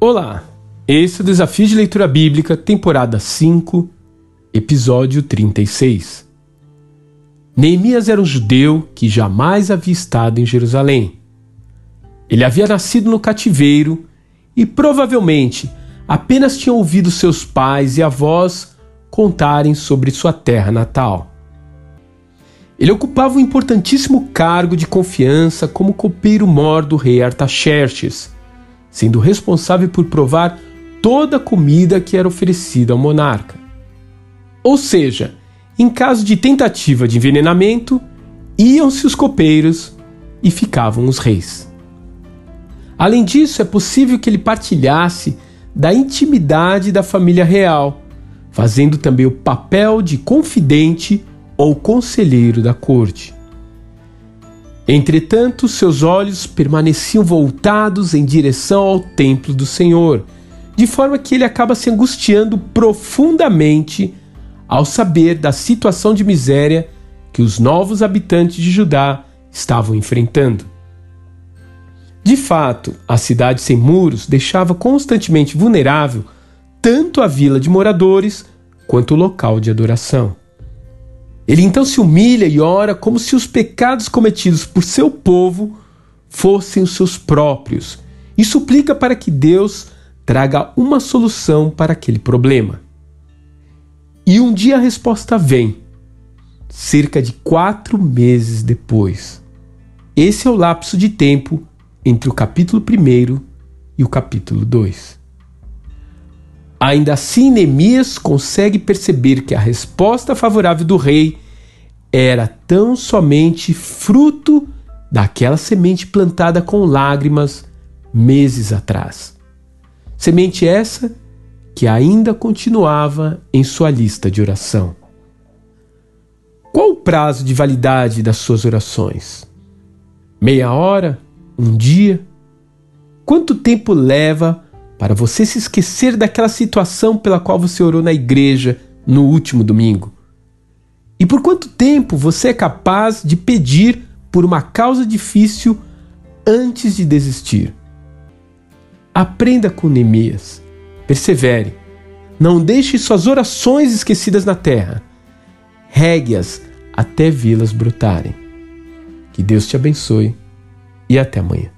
Olá, esse é o Desafio de Leitura Bíblica, temporada 5, episódio 36. Neemias era um judeu que jamais havia estado em Jerusalém. Ele havia nascido no cativeiro e provavelmente apenas tinha ouvido seus pais e avós contarem sobre sua terra natal. Ele ocupava um importantíssimo cargo de confiança como copeiro-mor do rei Artaxerxes sendo responsável por provar toda a comida que era oferecida ao monarca. Ou seja, em caso de tentativa de envenenamento, iam-se os copeiros e ficavam os reis. Além disso, é possível que ele partilhasse da intimidade da família real, fazendo também o papel de confidente ou conselheiro da corte. Entretanto, seus olhos permaneciam voltados em direção ao templo do Senhor, de forma que ele acaba se angustiando profundamente ao saber da situação de miséria que os novos habitantes de Judá estavam enfrentando. De fato, a cidade sem muros deixava constantemente vulnerável tanto a vila de moradores quanto o local de adoração. Ele então se humilha e ora como se os pecados cometidos por seu povo fossem os seus próprios e suplica para que Deus traga uma solução para aquele problema. E um dia a resposta vem, cerca de quatro meses depois. Esse é o lapso de tempo entre o capítulo 1 e o capítulo 2. Ainda assim, Neemias consegue perceber que a resposta favorável do rei era tão somente fruto daquela semente plantada com lágrimas meses atrás. Semente essa que ainda continuava em sua lista de oração. Qual o prazo de validade das suas orações? Meia hora? Um dia? Quanto tempo leva para você se esquecer daquela situação pela qual você orou na igreja no último domingo? E por quanto tempo você é capaz de pedir por uma causa difícil antes de desistir? Aprenda com Neemias. Persevere. Não deixe suas orações esquecidas na terra. Regue-as até vê-las brotarem. Que Deus te abençoe e até amanhã.